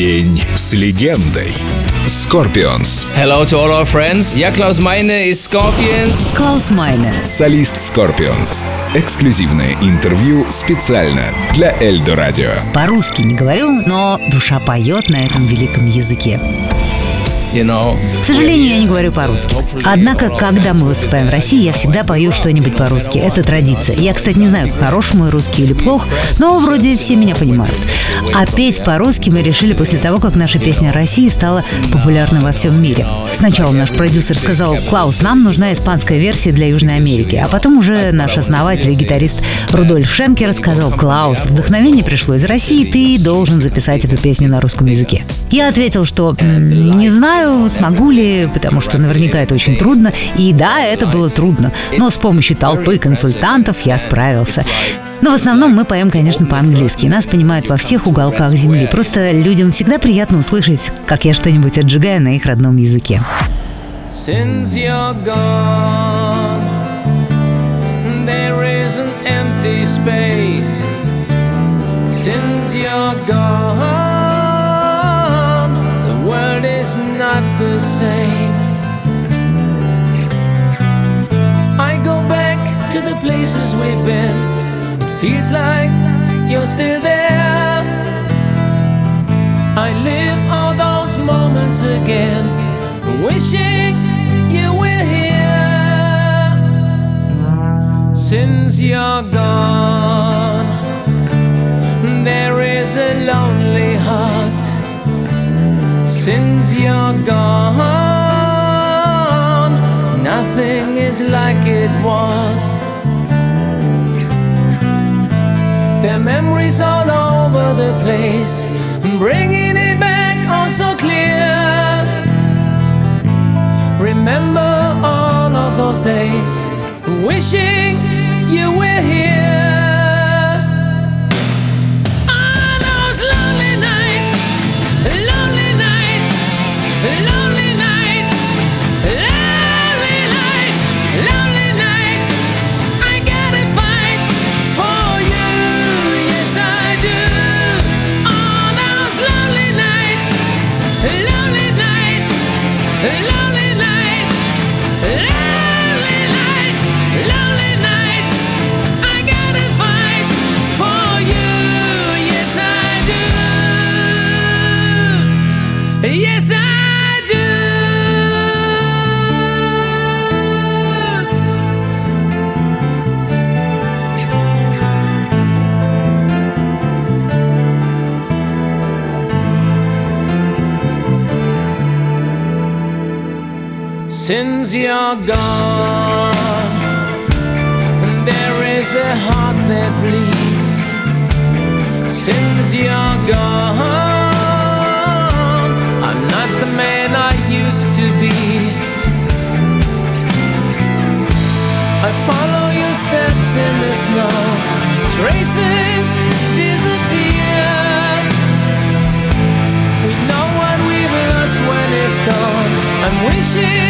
День с легендой. Скорпионс. Hello to all our friends. Я Клаус Майне из Scorpions. Клаус Майне. Солист Скорпионс. Эксклюзивное интервью специально для Эльдо Радио. По-русски не говорю, но душа поет на этом великом языке. К сожалению, я не говорю по-русски. Однако, когда мы выступаем в России, я всегда пою что-нибудь по-русски. Это традиция. Я, кстати, не знаю, хорош мой русский или плох, но вроде все меня понимают. А петь по-русски мы решили после того, как наша песня России стала популярной во всем мире. Сначала наш продюсер сказал, Клаус, нам нужна испанская версия для Южной Америки. А потом уже наш основатель и гитарист Рудольф Шенкер сказал, Клаус, вдохновение пришло из России, ты должен записать эту песню на русском языке. Я ответил, что «М, не знаю, смогу ли, потому что наверняка это очень трудно. И да, это было трудно, но с помощью толпы консультантов я справился. Но в основном мы поем, конечно, по-английски. Нас понимают во всех уголках земли. Просто людям всегда приятно услышать, как я что-нибудь отжигаю на их родном языке. Since you're gone, is not the same. I go back to the places we've been. It feels like you're still there. I live all those moments again, wishing you were here. Since you're gone, there is a lonely. Since you're gone, nothing is like it was. There are memories all over the place, bringing it back all so clear. Remember all of those days, wishing you were here. Lonely Since you're gone, and there is a heart that bleeds. Since you're gone, I'm not the man I used to be. I follow your steps in the snow, traces disappear. We know what we've lost when it's gone. I'm wishing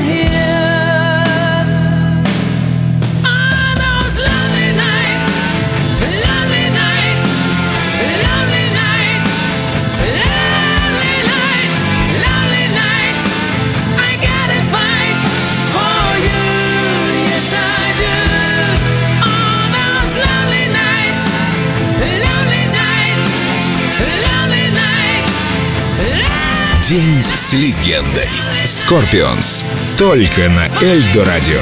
here. День с легендой. Скорпионс. Только на Эльдо Радио.